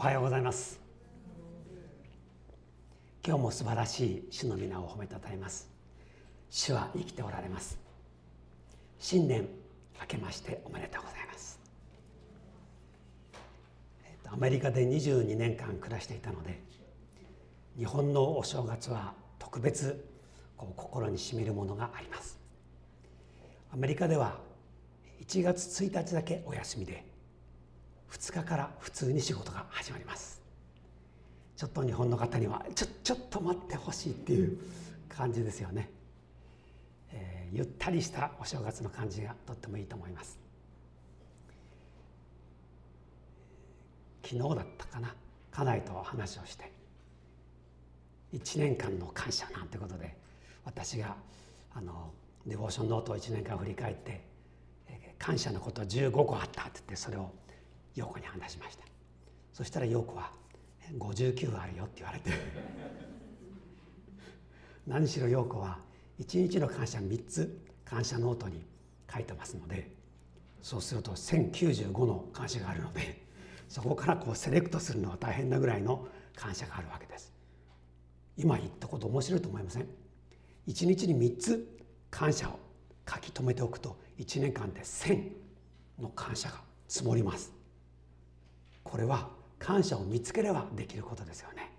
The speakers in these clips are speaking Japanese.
おはようございます。今日も素晴らしい主の皆を褒めたたえます。主は生きておられます。新年明けましておめでとうございます。えっとアメリカで22年間暮らしていたので日本のお正月は特別こう心にしみるものがあります。アメリカでは1月1日だけお休みで2日から普通に仕事が始まります。ちょっと日本の方にはちょちょっと待ってほしいっていう感じですよね、えー、ゆったりしたお正月の感じがとってもいいと思います。昨日だったかな。家内と話をして1年間の感謝なんてことで私があのデボーションノートを1年間振り返って感謝のこと15個あったって言ってそれを陽子に話しました。そしたら陽子は「59あるよ」って言われて。何しろ陽子は1日の感謝3つ感謝ノートに書いてますのでそうすると1095の感謝があるのでそこからこうセレクトするのは大変なぐらいの感謝があるわけです。今言ったこと面白いと思いません？1日に3つ感謝を書き留めておくと1年間で1000の感謝が積もります。これは感謝を見つければできることですよね。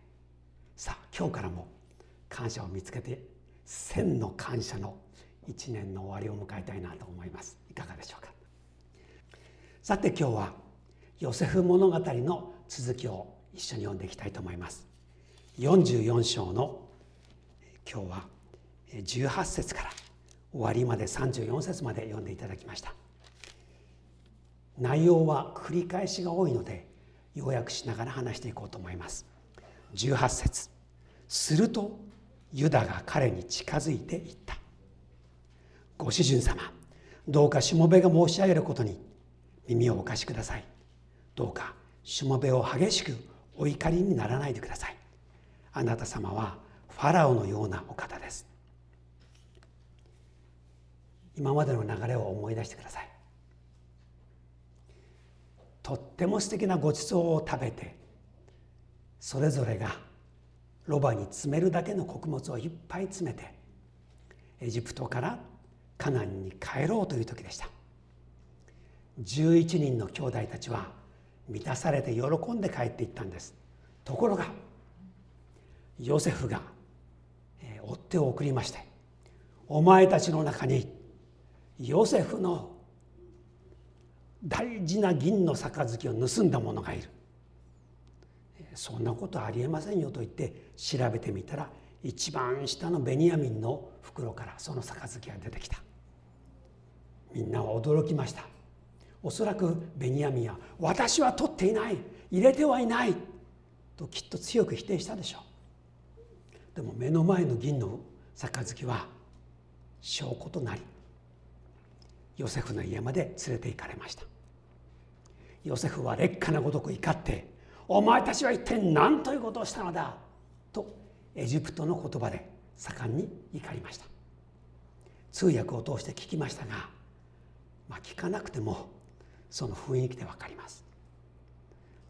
さあ今日からも感謝を見つけて1000の感謝の1年の終わりを迎えたいなと思います。いかがでしょうか。さて今日はヨセフ物語の続きを一緒に読んでいきたいと思います。44章の今日は18節から終わりまで34節まで読んでいただきました。内容は繰り返しが多いので要約しながら話していこうと思います。18節。するとユダが彼に近づいていった。ご主人様どうかしもべが申し上げることに耳をお貸しください。どうかしもべを激しくお怒りにならないでください。あなた様はファラオのようなお方です。今までの流れを思い出してください。とっても素敵なごちそうを食べてそれぞれがロバに詰めるだけの穀物をいっぱい詰めてエジプトからカナンに帰ろうという時でした。11人の兄弟たちは満たされて喜んで帰っていったんです。ところがヨセフが追っ手を送りましてお前たちの中にヨセフの大事な銀の杯を盗んだ者がいる。そんなことありえませんよと言って調べてみたら一番下のベニヤミンの袋からその杯が出てきた。みんなは驚きました。おそらくベニヤミンは「私は取っていない入れてはいない」ときっと強く否定したでしょう。でも目の前の銀の杯は証拠となりヨセフの家まで連れて行かれました。ヨセフは劣化なごとく怒って「お前たちは一体何ということをしたのだ!」とエジプトの言葉で盛んに怒りました。通訳を通して聞きましたが、まあ、聞かなくてもその雰囲気で分かります。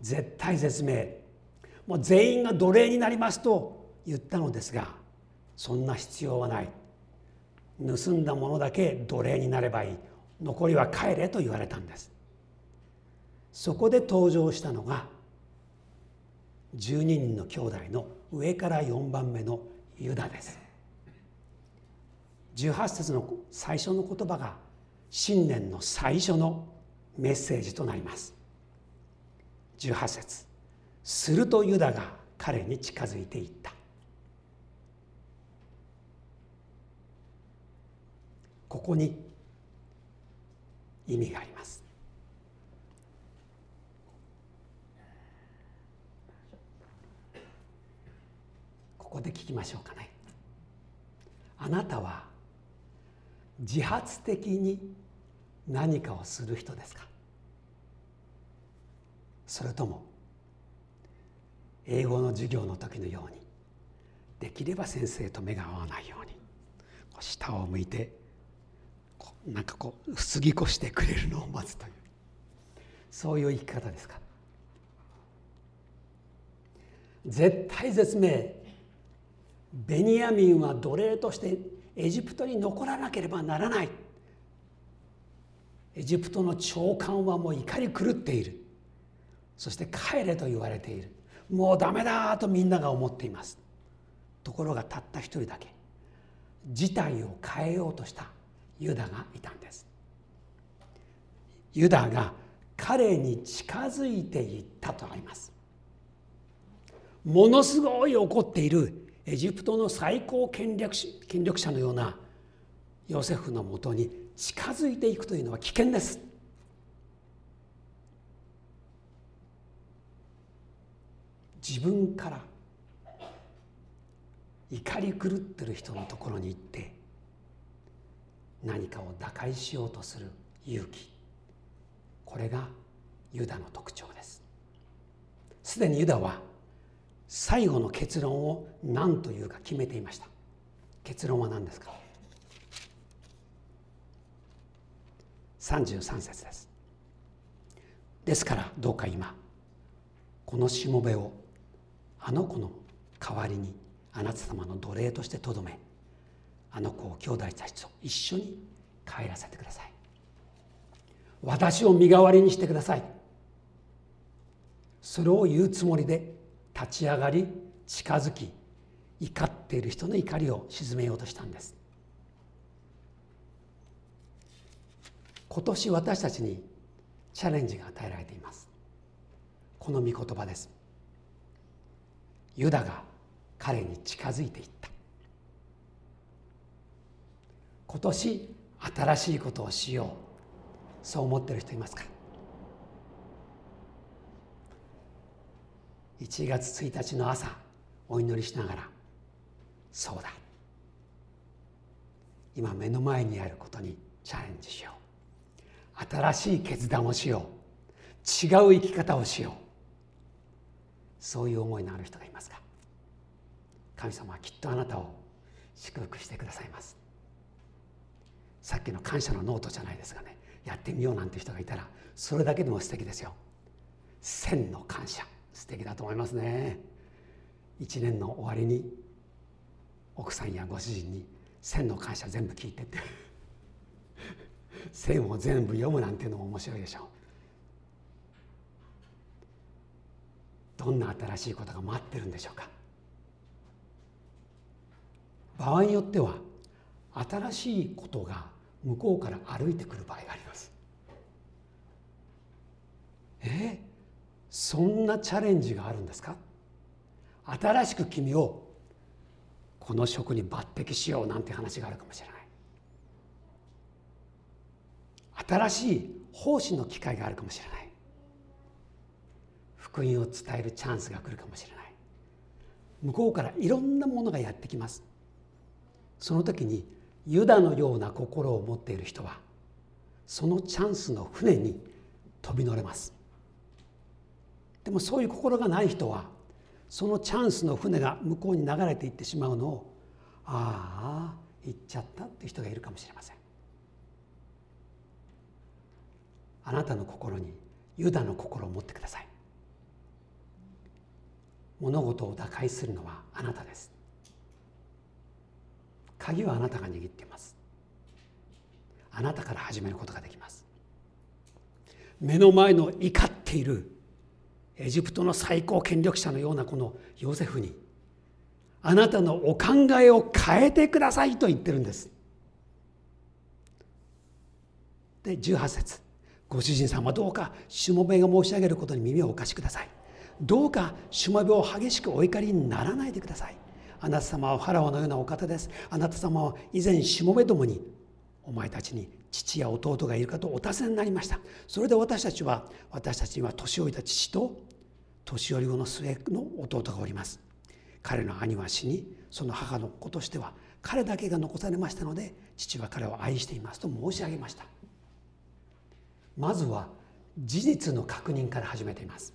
絶対絶命。もう全員が奴隷になりますと言ったのですがそんな必要はない。盗んだものだけ奴隷になればいい。残りは帰れと言われたんです。そこで登場したのが12人の兄弟の上から4番目のユダです。18節の最初の言葉が新年の最初のメッセージとなります。18節するとユダが彼に近づいていった。ここに意味があります。ここで聞きましょうかね。あなたは自発的に何かをする人ですか？それとも英語の授業の時のようにできれば先生と目が合わないように下を向いてなんかこう過ぎ越してくれるのを待つという。そういう生き方ですか。絶対絶命。ベニヤミンは奴隷としてエジプトに残らなければならない。エジプトの長官はもう怒り狂っている。そして帰れと言われている。もうダメだとみんなが思っています。ところがたった一人だけ。事態を変えようとした。ユダがいたんです。ユダが彼に近づいていったとあります。ものすごい怒っているエジプトの最高権力権力者のようなヨセフのもとに近づいていくというのは危険です。自分から怒り狂ってる人のところに行って何かを打開しようとする勇気。これがユダの特徴です。すでにユダは最後の結論を何というか決めていました。結論は何ですか？33節です。ですからどうか今このしもべをあの子の代わりにあなた様の奴隷としてとどめあの子を兄弟たちと一緒に帰らせてください。私を身代わりにしてください。それを言うつもりで立ち上がり近づき怒っている人の怒りを鎮めようとしたんです。今年私たちにチャレンジが与えられています。この御言葉です。ユダが彼に近づいていった。今年新しいことをしよう。そう思ってる人いますか？1月1日の朝お祈りしながら。そうだ。今目の前にあることにチャレンジしよう。新しい決断をしよう。違う生き方をしよう。そういう思いのある人がいますか？神様はきっとあなたを祝福してくださいます。さっきの感謝のノートじゃないですがね。やってみようなんて人がいたらそれだけでも素敵ですよ。千の感謝。素敵だと思いますね。一年の終わりに奥さんやご主人に千の感謝全部聞いてって。千を全部読むなんていうのも面白いでしょう。どんな新しいことが待ってるんでしょうか。場合によっては新しいことが向こうから歩いてくる場合があります。え？そんなチャレンジがあるんですか？新しく君をこの職に抜擢しようなんて話があるかもしれない。新しい奉仕の機会があるかもしれない。福音を伝えるチャンスが来るかもしれない。向こうからいろんなものがやってきます。その時にユダのような心を持っている人はそのチャンスの船に飛び乗れます。でもそういう心がない人はそのチャンスの船が向こうに流れていってしまうのをああ行っちゃったって人がいるかもしれません。あなたの心にユダの心を持ってください。物事を打開するのはあなたです。鍵はあなたが握っています。あなたから始めることができます。目の前の怒っているエジプトの最高権力者のようなこのヨセフにあなたのお考えを変えてくださいと言ってるんです。で18節。ご主人様どうかしもべが申し上げることに耳をお貸しください。どうかしもべを激しくお怒りにならないでください。あなた様はファラオのようなお方です。あなた様は以前しもべどもにお前たちに父や弟がいるかとお尋ねになりました。それで私たちは私たちには年老いた父と年寄り子の末の弟がおります。彼の兄は死にその母の子としては彼だけが残されましたので父は彼を愛していますと申し上げました。まずは事実の確認から始めています。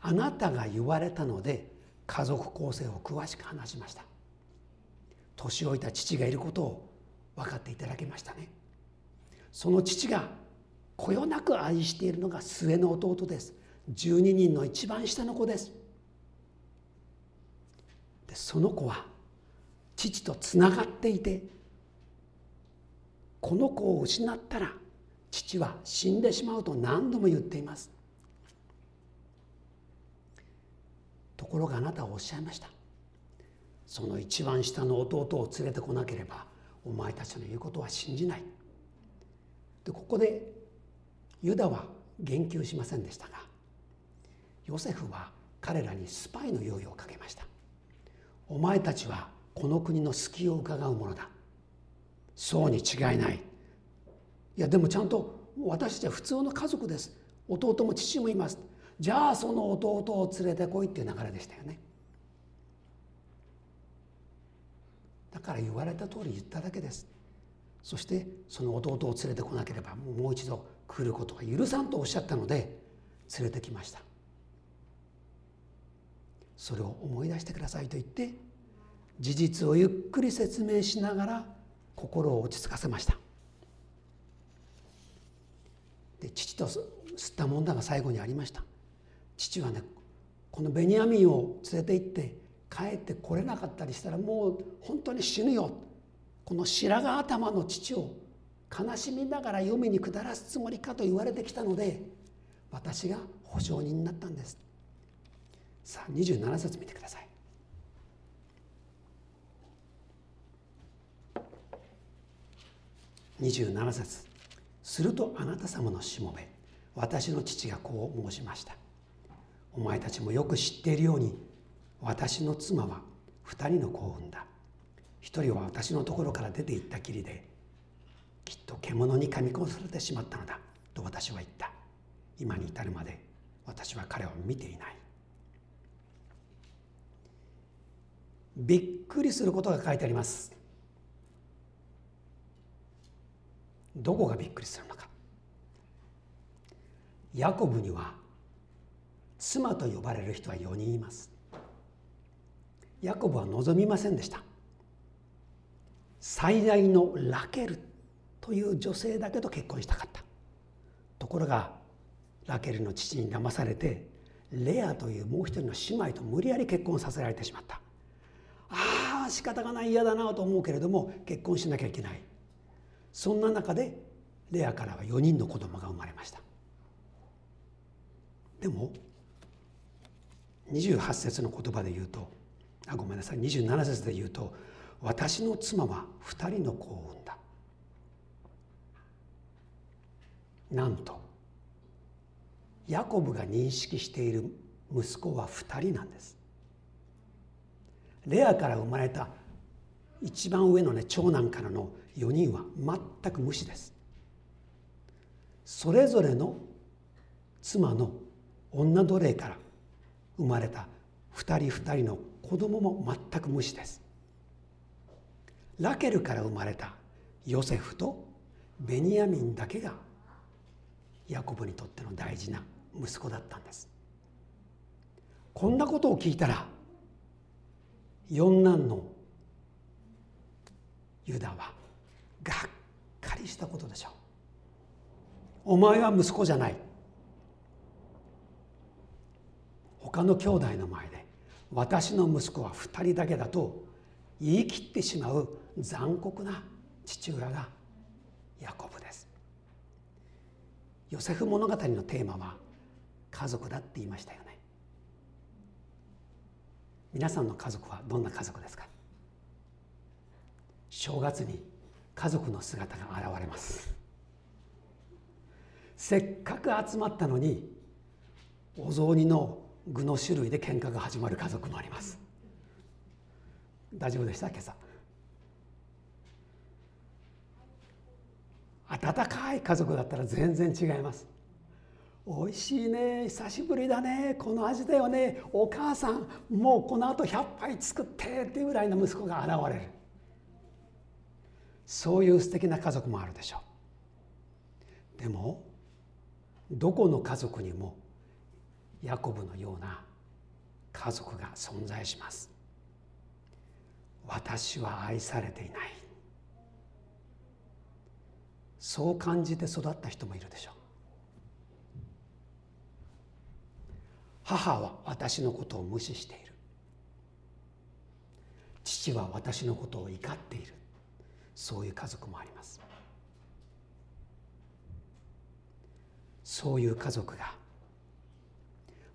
あなたが言われたので家族構成を詳しく話しました。年老いた父がいることを分かっていただけましたね。その父がこよなく愛しているのが末の弟です。12人の一番下の子です。でその子は父とつながっていてこの子を失ったら父は死んでしまうと何度も言っています。ところがあなたはおっしゃいました。その一番下の弟を連れてこなければお前たちの言うことは信じない。でここでユダは言及しませんでしたがヨセフは彼らにスパイの用意をかけました。お前たちはこの国の隙を伺うものだ。そうに違いない。いやでもちゃんと私たちは普通の家族です。弟も父もいます。じゃあその弟を連れてこいっていう流れでしたよね。だから言われた通り言っただけです。そしてその弟を連れてこなければもう一度来ることは許さんとおっしゃったので連れてきました。それを思い出してくださいと言って事実をゆっくり説明しながら心を落ち着かせました。で父と吸ったもんだが最後にありました。父はねこのベニヤミンを連れて行って帰ってこれなかったりしたらもう本当に死ぬよ。この白髪頭の父を悲しみながら読みに下らすつもりかと言われてきたので私が保証人になったんです。さあ27節見てください。27節。するとあなた様のしもべ私の父がこう申しました。お前たちもよく知っているように私の妻は2人の子を産んだ。一人は私のところから出て行ったきりできっと獣に噛み殺されてしまったのだと私は言った。今に至るまで私は彼を見ていない。びっくりすることが書いてあります。どこがびっくりするのか。ヤコブには妻と呼ばれる人は4人います。ヤコブは望みませんでした。最大のラケルという女性だけと結婚したかった。ところがラケルの父に騙されてレアというもう一人の姉妹と無理やり結婚させられてしまった。ああ仕方がない嫌だなと思うけれども結婚しなきゃいけない。そんな中でレアからは4人の子供が生まれました。でも28節の言葉で言うとあごめんなさい。27節で言うと私の妻は2人の子を産んだ。なんとヤコブが認識している息子は2人なんです。レアから生まれた一番上のね長男からの4人は全く無視です。それぞれの妻の女奴隷から生まれた2人2人の子供も全く無視です。ラケルから生まれたヨセフとベニヤミンだけがヤコブにとっての大事な息子だったんです。こんなことを聞いたら四男のユダはがっかりしたことでしょう。お前は息子じゃない。他の兄弟の前で私の息子は2人だけだと言い切ってしまう残酷な父親がヤコブです。ヨセフ物語のテーマは家族だって言いましたよね。皆さんの家族はどんな家族ですか？正月に家族の姿が現れます。せっかく集まったのにお雑煮の具の種類で喧嘩が始まる家族もあります。大丈夫でした？今朝。温かい家族だったら全然違います。おいしいね久しぶりだねこの味だよねお母さんもうこのあと100杯作ってっていうぐらいの息子が現れる。そういう素敵な家族もあるでしょう。でもどこの家族にもヤコブのような家族が存在します。私は愛されていない。そう感じて育った人もいるでしょう。母は私のことを無視している。父は私のことを怒っている。そういう家族もあります。そういう家族が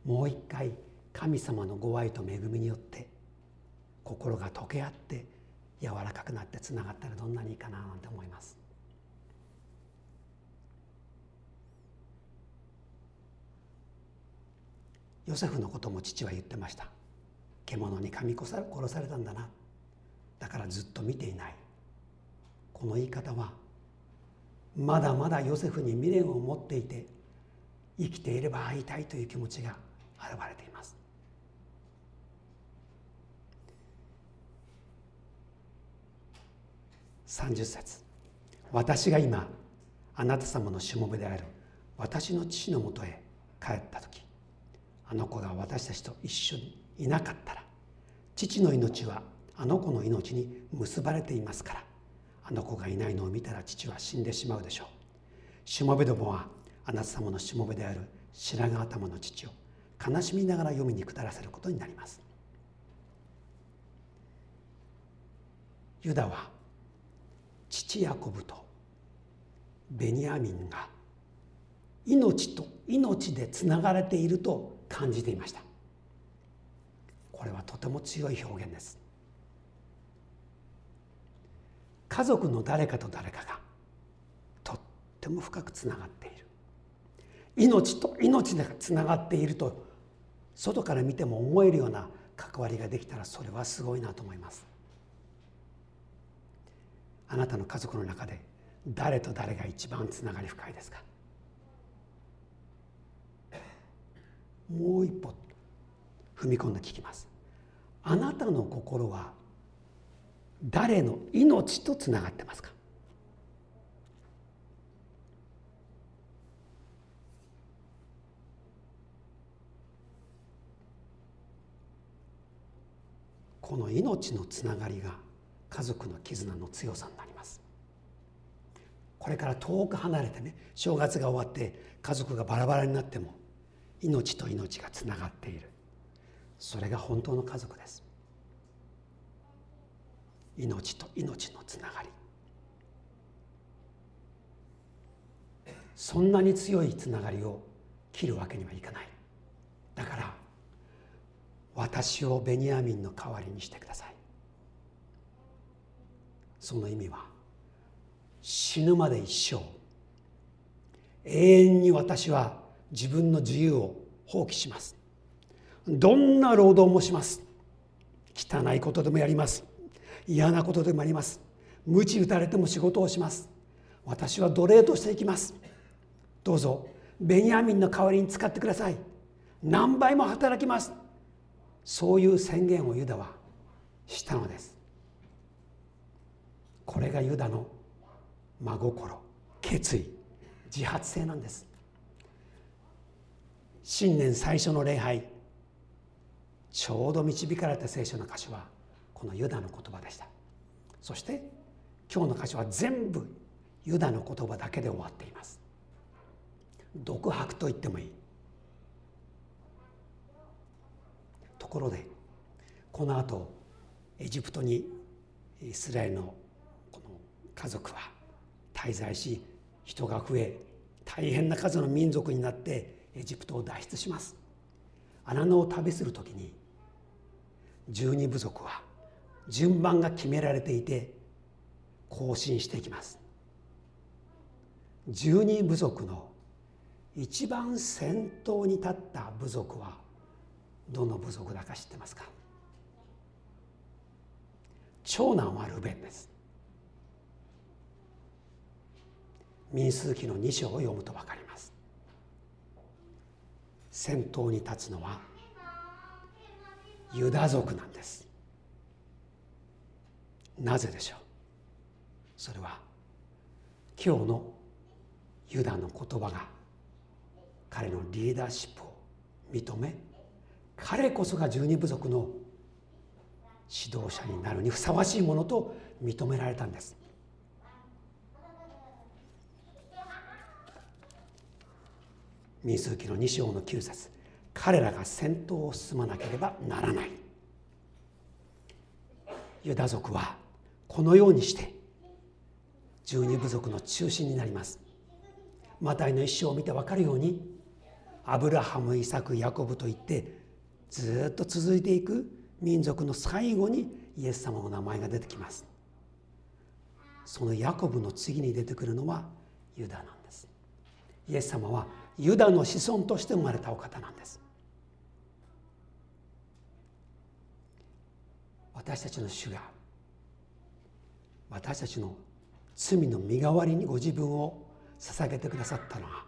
もう一回神様のご愛と恵みによって心が溶け合って柔らかくなってつながったらどんなにいいかななんて思います。ヨセフのことも父は言ってました。獣に噛み殺されたんだな。だからずっと見ていない。この言い方はまだまだヨセフに未練を持っていて生きていれば会いたいという気持ちが現れています。30節。私が今あなた様のしもべである。私の父のもとへ帰った時。あの子が私たちと一緒にいなかったら。父の命はあの子の命に結ばれていますから。あの子がいないのを見たら父は死んでしまうでしょう。しもべどもはあなた様のしもべである白髪頭の父を悲しみながら読みに下らせることになります。ユダは父ヤコブとベニヤミンが命と命でつながれていると感じていました。これはとても強い表現です。家族の誰かと誰かがとっても深くつながっている。命と命がつながっていると外から見ても思えるような関わりができたらそれはすごいなと思います。あなたの家族の中で誰と誰が一番つながり深いですか？もう一歩踏み込んで聞きます。あなたの心は誰の命とつながってますか？この命のつながりが家族の絆の強さになります。これから遠く離れてね正月が終わって家族がバラバラになっても命と命がつながっている。それが本当の家族です。命と命のつながり。そんなに強いつながりを切るわけにはいかない。だから私をベニヤミンの代わりにしてください。その意味は死ぬまで一生永遠に私は自分の自由を放棄します。どんな労働もします。汚いことでもやります。嫌なことでもあります。鞭打たれても仕事をします。私は奴隷としていきます。どうぞベニヤミンの代わりに使ってください。何倍も働きます。そういう宣言をユダはしたのです。これがユダの真心決意自発性なんです。新年最初の礼拝ちょうど導かれた聖書の箇所はこのユダの言葉でした。そして今日の箇所は全部ユダの言葉だけで終わっています。独白と言ってもいい。ところでこの後エジプトにイスラエルのこの家族は滞在し人が増え大変な数の民族になってエジプトを脱出します。荒野を旅する時に十二部族は順番が決められていて行進していきます。十二部族の一番先頭に立った部族はどの部族だか知ってますか？長男はルベンです。民数記の2章を読むと分かります。先頭に立つのはユダ族なんです。なぜでしょう？それは今日のユダの言葉が彼のリーダーシップを認め彼こそが十二部族の指導者になるにふさわしいものと認められたんです。民数記の2章の9節。彼らが先頭を進まなければならない。ユダ族はこのようにして十二部族の中心になります。マタイの一生を見て分かるようにアブラハムイサクヤコブといってずっと続いていく民族の最後にイエス様の名前が出てきます。そのヤコブの次に出てくるのはユダなんです。イエス様はユダの子孫として生まれたお方なんです。私たちの主が私たちの罪の身代わりにご自分を捧げてくださったのは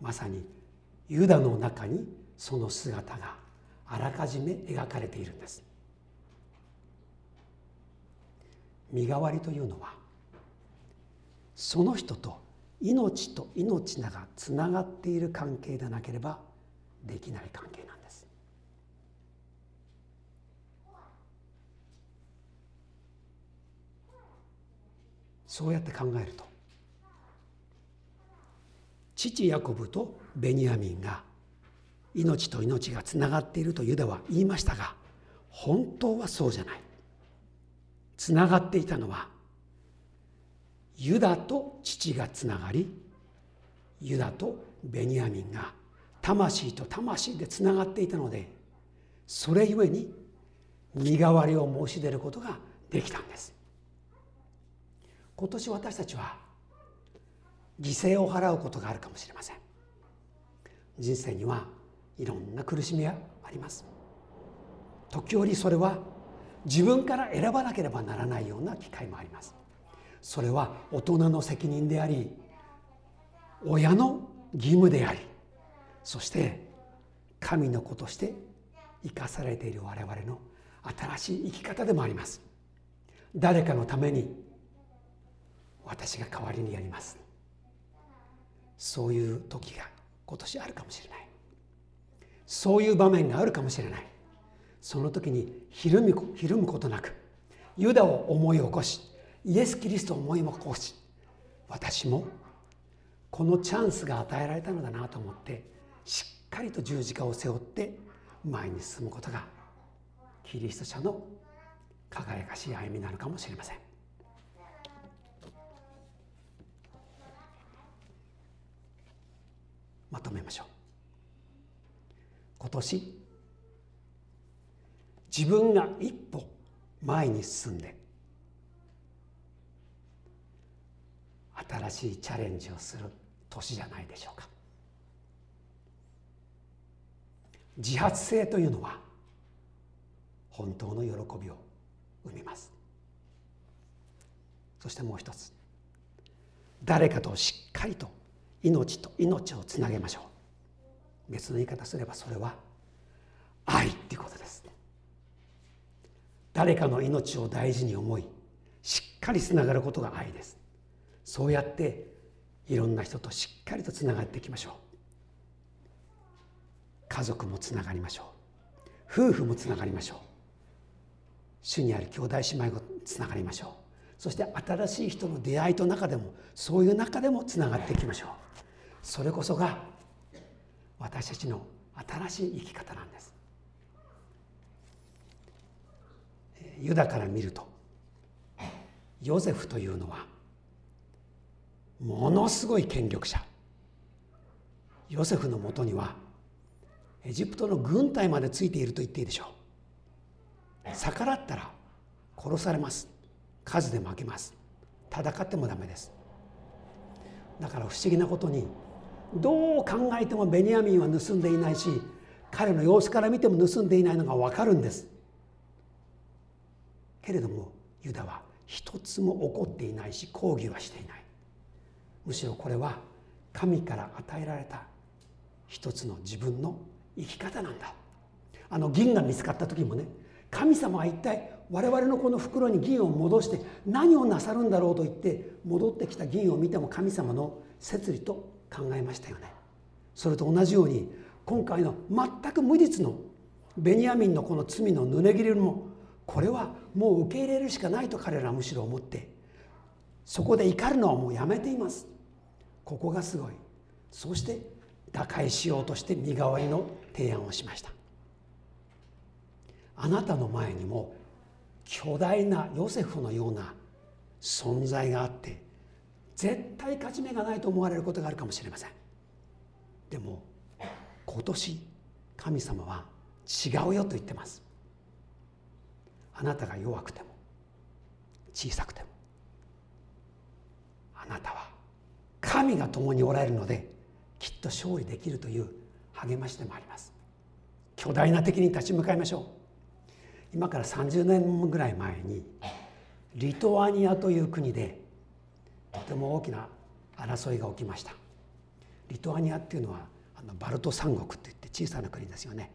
まさにユダの中にその姿があらかじめ描かれているんです。身代わりというのはその人と命と命ながつながっている関係でなければできない関係なんです。そうやって考えると父ヤコブとベニヤミンが命と命がつながっているとユダは言いましたが本当はそうじゃない。つながっていたのはユダと父がつながりユダとベニヤミンが魂と魂でつながっていたのでそれゆえに身代わりを申し出ることができたんです。今年私たちは犠牲を払うことがあるかもしれません。人生にはいろんな苦しみがあります。時折それは自分から選ばなければならないような機会もあります。それは大人の責任であり親の義務でありそして神の子として生かされている我々の新しい生き方でもあります。誰かのために私が代わりにやります。そういう時が今年あるかもしれない。そういう場面があるかもしれないその時にひるみひるむことなくユダを思い起こしイエス・キリストを思い起こし私もこのチャンスが与えられたのだなと思ってしっかりと十字架を背負って前に進むことがキリスト者の輝かしい歩みになのかもしれません。まとめましょう今年自分が一歩前に進んで新しいチャレンジをする年じゃないでしょうか。自発性というのは本当の喜びを生みます。そしてもう一つ誰かとしっかりと命と命をつなげましょう。別の言い方すればそれは愛っていうことです誰かの命を大事に思いしっかりつながることが愛です。そうやっていろんな人としっかりとつながっていきましょう。家族もつながりましょう。夫婦もつながりましょう。主にある兄弟姉妹もつながりましょう。そして新しい人の出会いと中でもそういう中でもつながっていきましょう。それこそが私たちの新しい生き方なんです。ユダから見るとヨゼフというのはものすごい権力者。ヨセフのもとにはエジプトの軍隊までついていると言っていいでしょう。逆らったら殺されます。数で負けます。戦ってもダメです。だから不思議なことにどう考えてもベニヤミンは盗んでいないし彼の様子から見ても盗んでいないのが分かるんです。けれどもユダは一つも怒っていないし抗議はしていない。むしろこれは神から与えられた一つの自分の生き方なんだ。あの銀が見つかった時もね神様は一体我々のこの袋に銀を戻して何をなさるんだろうと言って戻ってきた銀を見ても神様の摂理と考えましたよね。それと同じように今回の全く無実のベニヤミンのこの罪の濡れ切れもこれはもう受け入れるしかないと彼らはむしろ思ってそこで怒るのはもうやめています。ここがすごい。そして打開しようとして身代わりの提案をしました。あなたの前にも巨大なヨセフのような存在があって絶対勝ち目がないと思われることがあるかもしれません。でも今年神様は違うよと言ってます。あなたが弱くても小さくてもあなたは神が共におられるのできっと勝利できるという励ましでもあります。巨大な敵に立ち向かいましょう。今から30年ぐらい前にリトアニアという国でとても大きな争いが起きました。リトアニアっていうのはあのバルト三国っていって小さな国ですよね。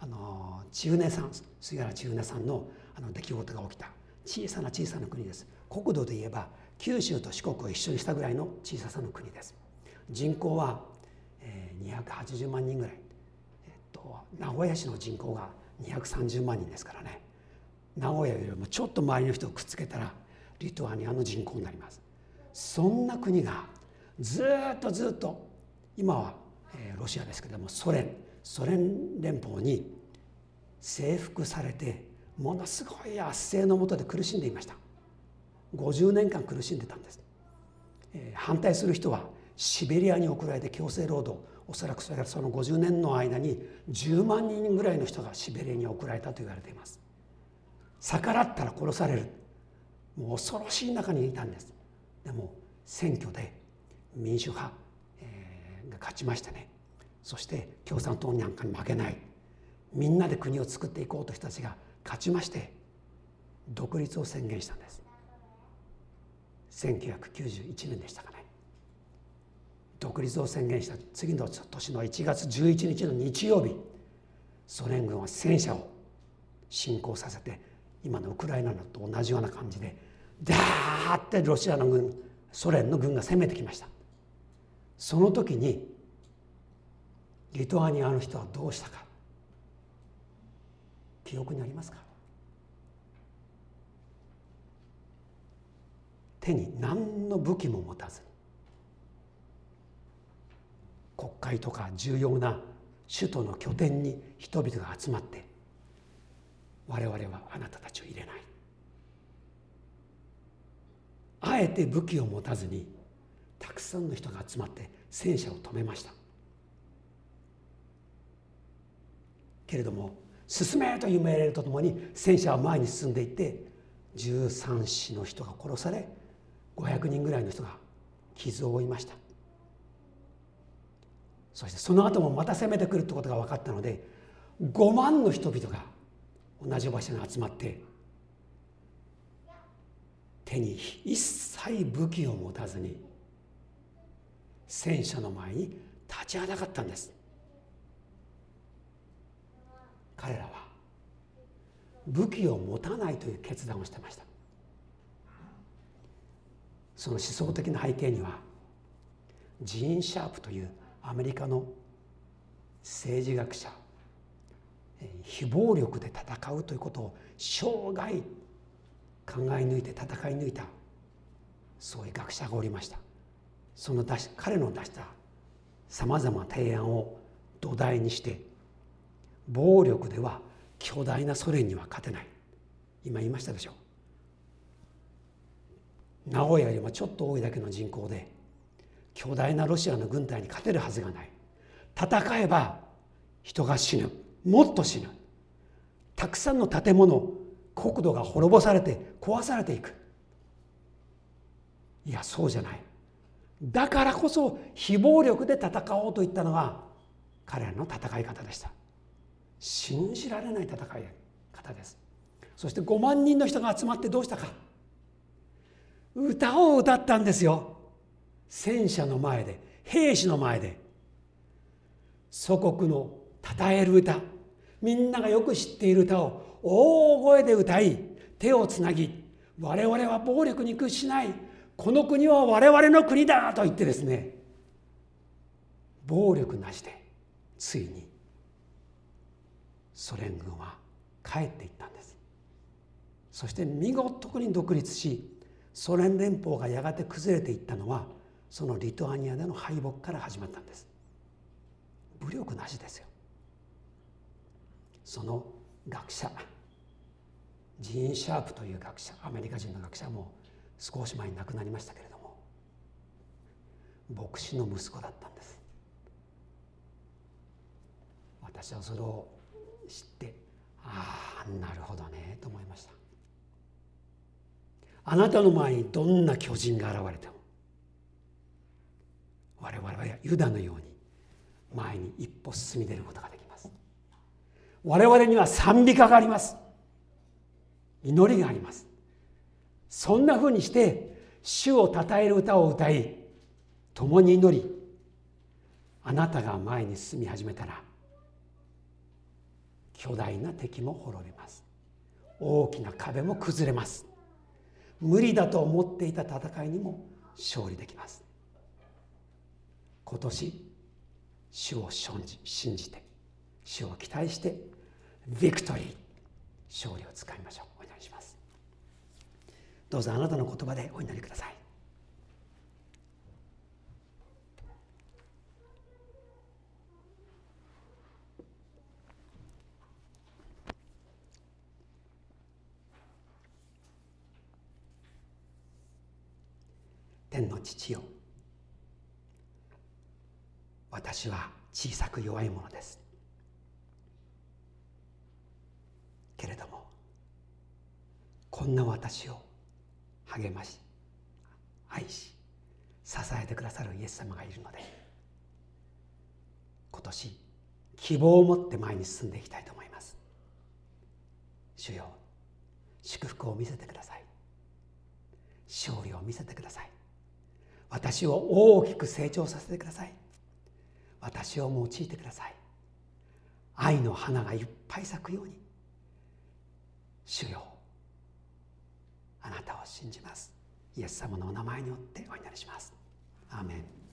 あの中ネ山杉原中ネ山のあの出来事が起きた。小さな小さな国です。国土で言えば九州と四国を一緒にしたぐらいの小ささの国です。人口は、えー、280万人ぐらい、えっと、名古屋市の人口が230万人ですからね。名古屋よりもちょっと周りの人をくっつけたらリトアニアの人口になります。そんな国がずっとずっと今は、ロシアですけどもソ連ソ連連邦に征服されてものすごい圧政のもとで苦しんでいました。50年間苦しんでたんです、反対する人はシベリアに送られて強制労働おそらくそれがその50年の間に10万人ぐらいの人がシベリアに送られたと言われています。逆らったら殺される。もう恐ろしい中にいたんです。でも選挙で民主派、えー、が勝ちましてね。そして共産党なんかに負けない。みんなで国を作っていこうと人たちが勝ちまして独立を宣言したんです。1991年でしたかね。独立を宣言した次の年の1月11日の日曜日ソ連軍は戦車を侵攻させて今のウクライナと同じような感じでダーってロシアの軍ソ連の軍が攻めてきました。その時にリトアニアの人はどうしたか。記憶にありますか。手に何の武器も持たず国会とか重要な首都の拠点に人々が集まって我々はあなたたちを入れない。あえて武器を持たずにたくさんの人が集まって戦車を止めました。けれども進めという命令とともに戦車は前に進んでいって13死の人が殺され500人ぐらいの人が傷を負いました。そしてその後もまた攻めてくるってことが分かったので5万の人々が同じ場所に集まって手に一切武器を持たずに戦車の前に立ちはだかったんです。彼らは武器を持たないという決断をしてました。その思想的な背景にはジーン・シャープというアメリカの政治学者非暴力で戦うということを生涯考え抜いて戦い抜いた。そういう学者がおりました。その出し彼の出したさまざまな提案を土台にして暴力では巨大なソ連には勝てない。今言いましたでしょう。名古屋よりもちょっと多いだけの人口で巨大なロシアの軍隊に勝てるはずがない。戦えば人が死ぬ。もっと死ぬ。たくさんの建物国土が滅ぼされて壊されていく。いやそうじゃない。だからこそ非暴力で戦おうと言ったのが彼らの戦い方でした。信じられない戦い方です。そして5万人の人が集まってどうしたか。歌を歌ったんですよ。戦車の前で兵士の前で。祖国の称える歌。みんながよく知っている歌を大声で歌い手をつなぎ我々は暴力に屈しないこの国は我々の国だと言ってですね暴力なしでついにソ連軍は帰っていったんです。そして見事に独立しソ連連邦がやがて崩れていったのはそのリトアニアでの敗北から始まったんです。武力なしですよ。その学者ジーン・シャープという学者アメリカ人の学者も少し前に亡くなりましたけれども牧師の息子だったんです。私はそれを知ってああなるほどねと思いました。あなたの前にどんな巨人が現れても我々はユダのように前に一歩進み出ることができます。我々には賛美歌があります。祈りがあります。そんなふうにして主をたたえる歌を歌い共に祈りあなたが前に進み始めたら巨大な敵も滅びます。大きな壁も崩れます。無理だと思っていた戦いにも勝利できます。今年主を信じて主を期待してビクトリー勝利をつかみましょう。どうぞあなたの言葉でお祈りください。天の父よ私は小さく弱いものです。けれどもこんな私を励まし愛し支えてくださるイエス様がいるので今年希望を持って前に進んでいきたいと思います。主よ祝福を見せてください。勝利を見せてください。私を大きく成長させてください。私を用いてください。愛の花がいっぱい咲くように。主よあなたを信じます。イエス様のお名前によってお祈りします。アーメン。